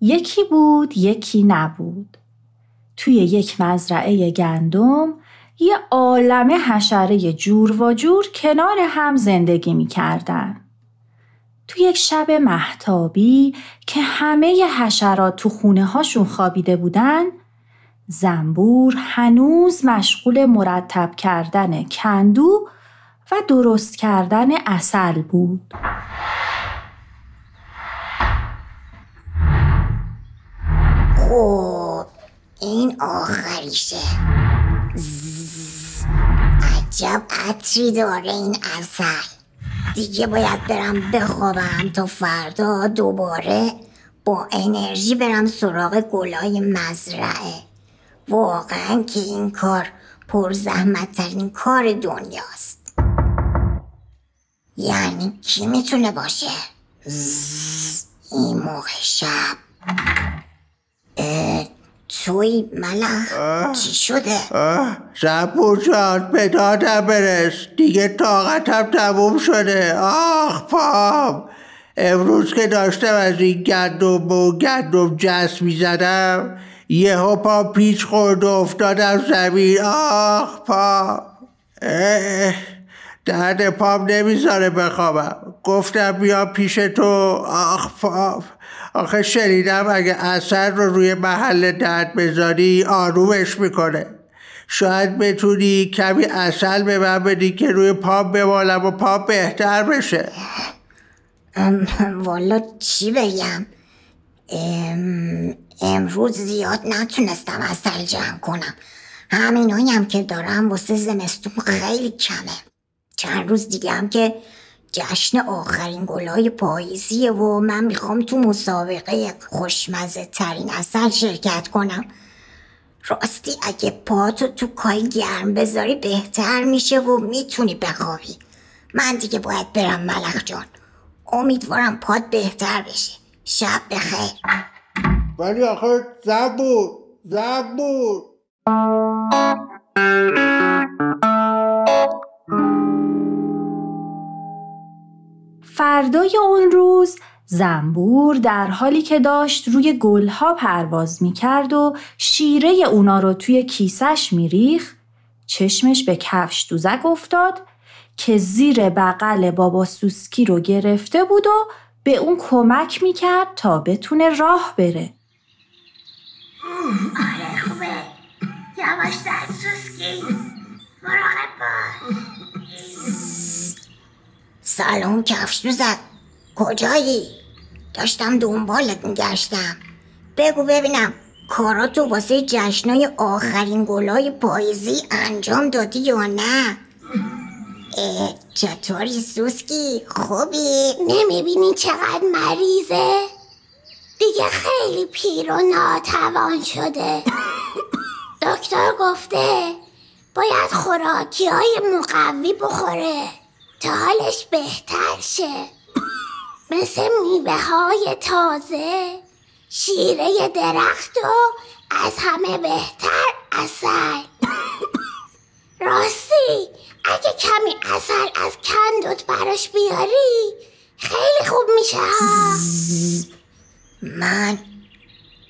یکی بود یکی نبود توی یک مزرعه گندم یه عالم حشره جور و جور کنار هم زندگی می کردن. تو یک شب محتابی که همه حشرات تو خونه هاشون خوابیده بودن زنبور هنوز مشغول مرتب کردن کندو و درست کردن اصل بود. خب این آخریشه. عجب عطری داره این اصل دیگه باید برم بخوابم تا فردا دوباره با انرژی برم سراغ گلای مزرعه. واقعا که این کار پر زحمت ترین کار دنیاست. یعنی کی می‌تونه باشه؟ این موقع شب. توی ملخ چی شده؟ زبور جان به دادم برس دیگه طاقتم تموم شده. آخ پام. امروز که داشتم از این گندم و گندم جس می‌زدم یه پا پیچ خورد و افتادم زمین. آخ پام. درد پام نمی‌ذاره بخوابم. گفتم بیا پیش تو. آخ پام. آخه شنیدم اگه اثر رو روی محل درد بذاری آرومش می‌کنه. شاید بتونی کمی اصل به من بدی که روی پام بمالم و پام بهتر بشه. والا چی بگم؟ امروز زیاد نتونستم اصل جمع کنم. همینایی هم که دارم واسه زمستون خیلی کمه. چند روز دیگه هم که جشن آخرین گلای پاییزیه و من می‌خوام تو مسابقه خوشمزه ترین اصل شرکت کنم. راستی اگه پاتو تو کای گرم بذاری بهتر میشه و می‌تونی بخوابی. من دیگه باید برم ملخ جان. امیدوارم پات بهتر بشه. شب بخیر. ولی آخه زبور زبور. فردای اون روز زنبور در حالی که داشت روی گلها پرواز می کرد و شیره اونا رو توی کیسش میریخ چشمش به کفش دوزک افتاد که زیر بغل بابا سوسکی رو گرفته بود و به اون کمک می‌کرد تا بتونه راه بره. آره خوبه. یواش سوسکی. سلام کفش دوزک کجایی؟ داشتم دنبالت میگشتم بگو ببینم کاراتو واسه جشنای آخرین گلای پاییزی انجام دادی یا نه؟ چطوری سوسکی خوبی؟ نمی‌بینی چقدر مریضه؟ دیگه خیلی پیر و ناتوان شده دکتر گفته باید خوراکی های مقوی بخوره تا حالش بهتر شه. مثل میوه های تازه. شیره درخت و از همه بهتر اصل راستی اگه کمی اصل از کندوت براش بیاری خیلی خوب میشه من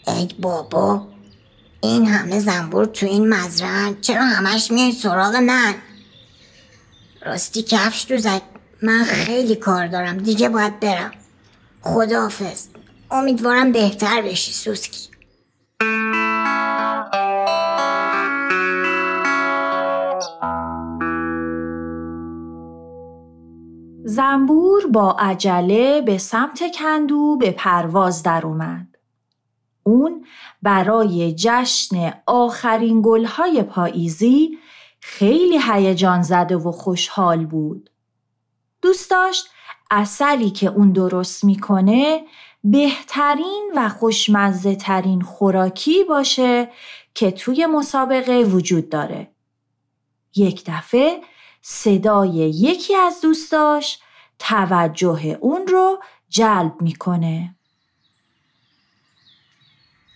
ای بابا این همه زنبور تو این مزرعه چرا همش میای سراغ من؟ راستی کفش دوزک من خیلی کار دارم. دیگه باید برم. خداحافظ. امیدوارم بهتر بشی سوسکی. زنبور با عجله به سمت کندو به پرواز در اومد. اون برای جشن آخرین گلهای پاییزی خیلی هیجان زده و خوشحال بود. دوست داشت اصلی که اون درست می‌کنه بهترین و خوشمزه ترین خوراکی باشه که توی مسابقه وجود داره. یک دفعه صدای یکی از دوستاش توجه اون رو جلب می‌کنه.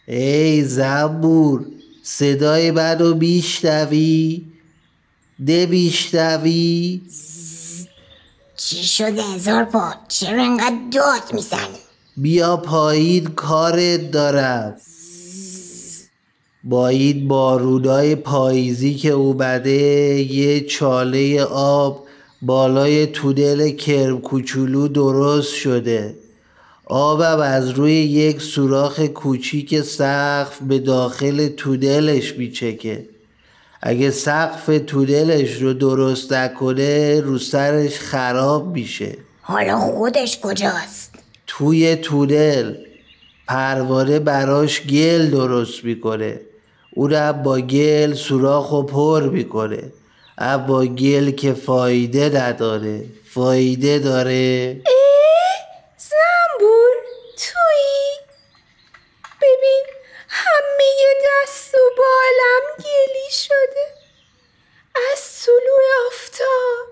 ای زبور صدای منو میشنوی نمیشنوی چی شده هزار پا؟ چرا انقدر داد می‌زنی؟ بیا پایید کارت دارم. باید با رودای پاییزی که اومده یه چاله آب بالای تودل کرم کوچولو درست شده. آبم از روی یک سوراخ کوچیک سقف به داخل تودلش میچکه. اگه سقف تودلش رو درست نکنه رو سرش خراب میشه. حالا خودش کجاست؟ توی تونل پروانه براش گل درست می‌کنه. اونم با گل سوراخ و پر می‌کنه. اما گل که فایده نداره. فایده داره زنبور تویی ببین همه دست و بالم گلی شده از طلوع آفتاب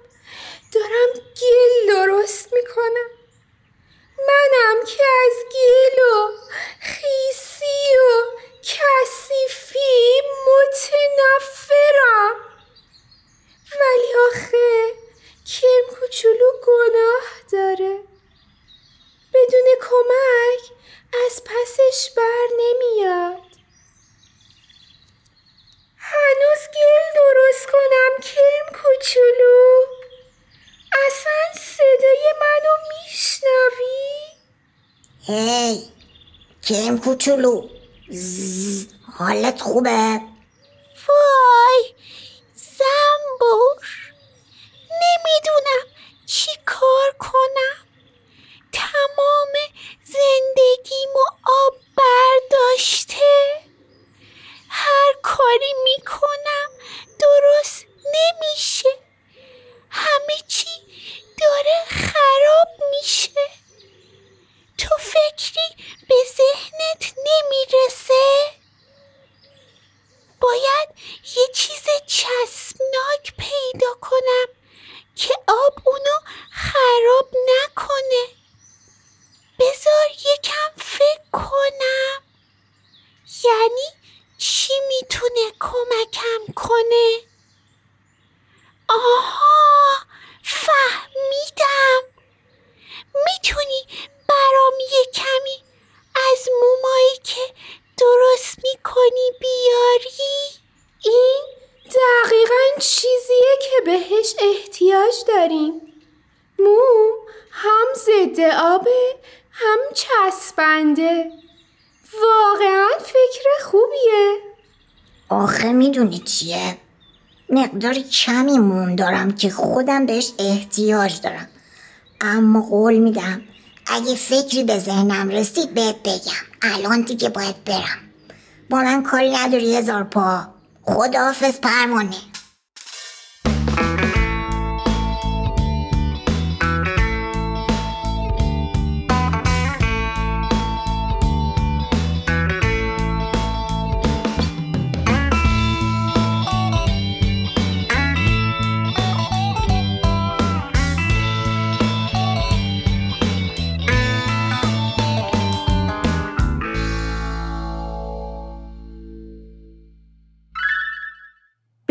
دارم گل درست می‌کنم منم که از گل و خیسی و کثیفی متنفرم ولی آخه کرم کوچولو گناه داره بدون کمک از پسش بر نمیاد هنوز گل درست کنم کرم کوچولو اصلا صدای منو میشنوی؟ هی کم کوچولو. حالت خوبه وای زنبور نمی‌دونم چی کار کنم تمام زندگیمو آب برداشته هر کاری می‌کنم درست نمیشه همه چی داره خراب میشه تو فکری به ذهنت نمی‌رسه؟ باید یه چیز چسبناک پیدا کنم که آب اونو خراب نکنه. بذار یکم فکر کنم. یعنی چی می‌تونه کمکم کنه؟ آها فهمیدم. می‌تونی برام یه کمی از مومایی که درست می‌کنی بیاری؟ این دقیقا چیزیه که بهش احتیاج داریم. موم هم ضد آبه هم چسبنده. واقعا فکر خوبیه. آخه می‌دونی چیه؟ مقدار کمی موم دارم که خودم بهش احتیاج دارم. اما قول میدم اگه فکری به ذهنم رسید بهت بگم. الان دیگه باید برم. با من کاری نداری هزار پا. خداحافظ پروانه.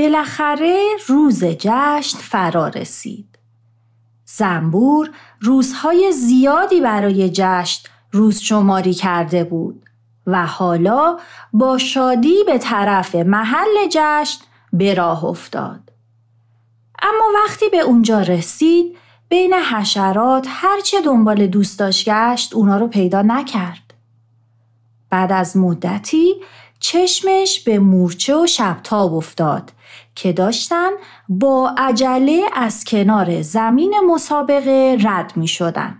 بالاخره روز جشن فرا رسید. زنبور روزهای زیادی برای جشن روز شماری کرده بود و حالا با شادی به طرف محل جشن به راه افتاد. اما وقتی به اونجا رسید بین حشرات هرچه دنبال دوست داشت گشت اونا رو پیدا نکرد. بعد از مدتی چشمش به مورچه و شبتاب افتاد که داشتن با عجله از کنار زمین مسابقه رد می شدن.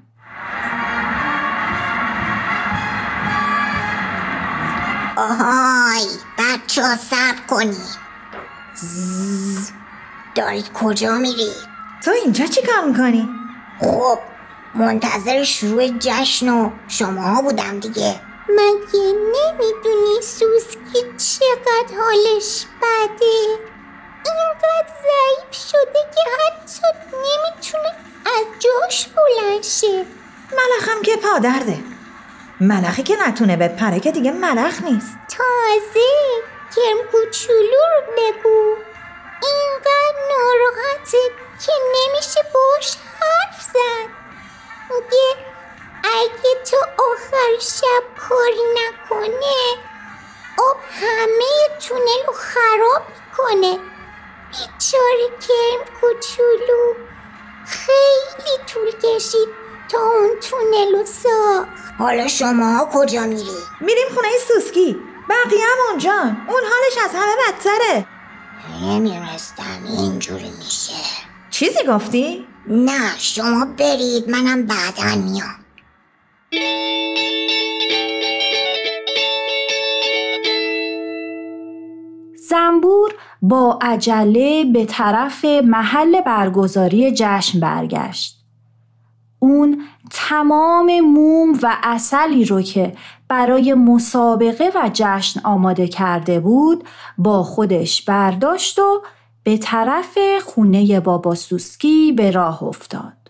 آهای بچه ها صبر کنید دارید کجا میرید تو اینجا چی کار می‌کنی؟ خب منتظر شروع جشن و شماها بودم دیگه مگه نمی‌دونی سوسکی چقدر حالش بده؟ اینقدر ضعیف شده که حتی نمی‌تونه از جاش بلند شه. ملخم که پادرده ملخی که نتونه بپره که دیگه ملخ نیست. تازه کرم کوچولو رو بگو. اینقدر ناراحته که نمیشه باش حرف زد. هر شب کاری نکنه آب همه تونل رو خراب می‌کنه. بیچاره کرم کوچولو. خیلی طول کشید تا اون تونل رو ساخت. حالا شما کجا میری؟ میریم خونه سوسکی. بقیه هم اونجان اون حالش از همه بدتره. نمیرستم. اینجوری میشه. چیزی گفتی؟ نه شما برید. منم بعدا میام. زنبور با عجله به طرف محل برگزاری جشن برگشت. اون تمام موم و اصلی رو که برای مسابقه و جشن آماده کرده بود با خودش برداشت و به طرف خونه بابا سوسکی به راه افتاد.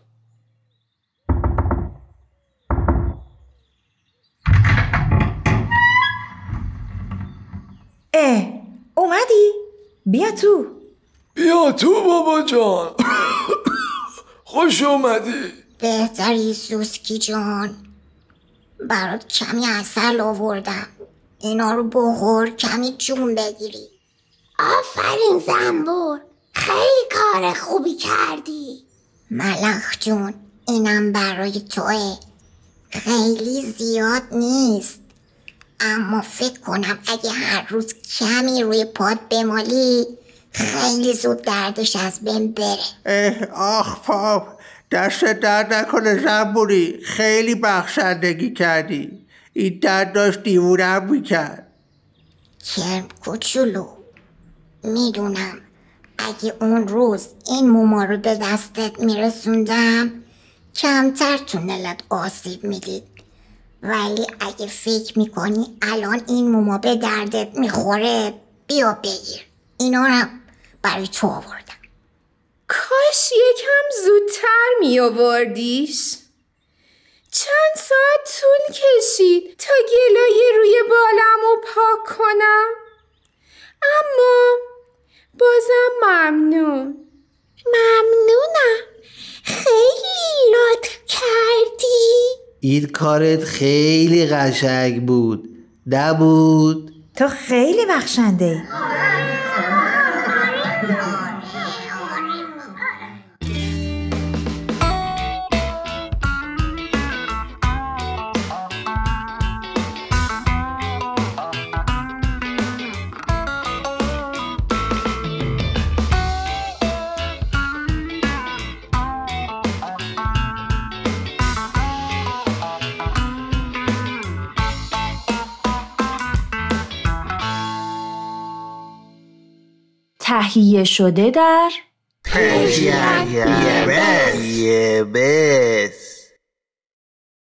اومدی؟ بیا تو. بیا تو بابا جان. خوش اومدی. بهتری سوسکی جان. برات کمی اصل آوردم. اینا رو بخور کمی جون بگیری. آفرین زنبور. خیلی کار خوبی کردی. ملخ جون اینم برای توه. خیلی زیاد نیست. اما فکر کنم اگه هر روز کمی روی پاد بمالی خیلی زود دردش از بین بره. اه آخ پاپ دست درد نکنه زنبوری خیلی بخشندگی کردی. این درد داشت دیوونم می‌کرد. کرم کوچولو می‌دونم اگه اون روز این موما رو به دستت میرسوندم کمتر تونلت آسیب می‌دید. ولی اگه فکر می‌کنی الان این موما به دردت می‌خوره بیا بگیر. اینا رو برای تو آوردم. کاش یکم زودتر می آوردیش چند ساعت طول کشید تا گلای روی بالم رو پاک کنم. اما بازم ممنون ممنونم خیلی لطف کردی این کارت خیلی قشنگ بود. نبود. تو خیلی بخشنده تهیه شده در بس.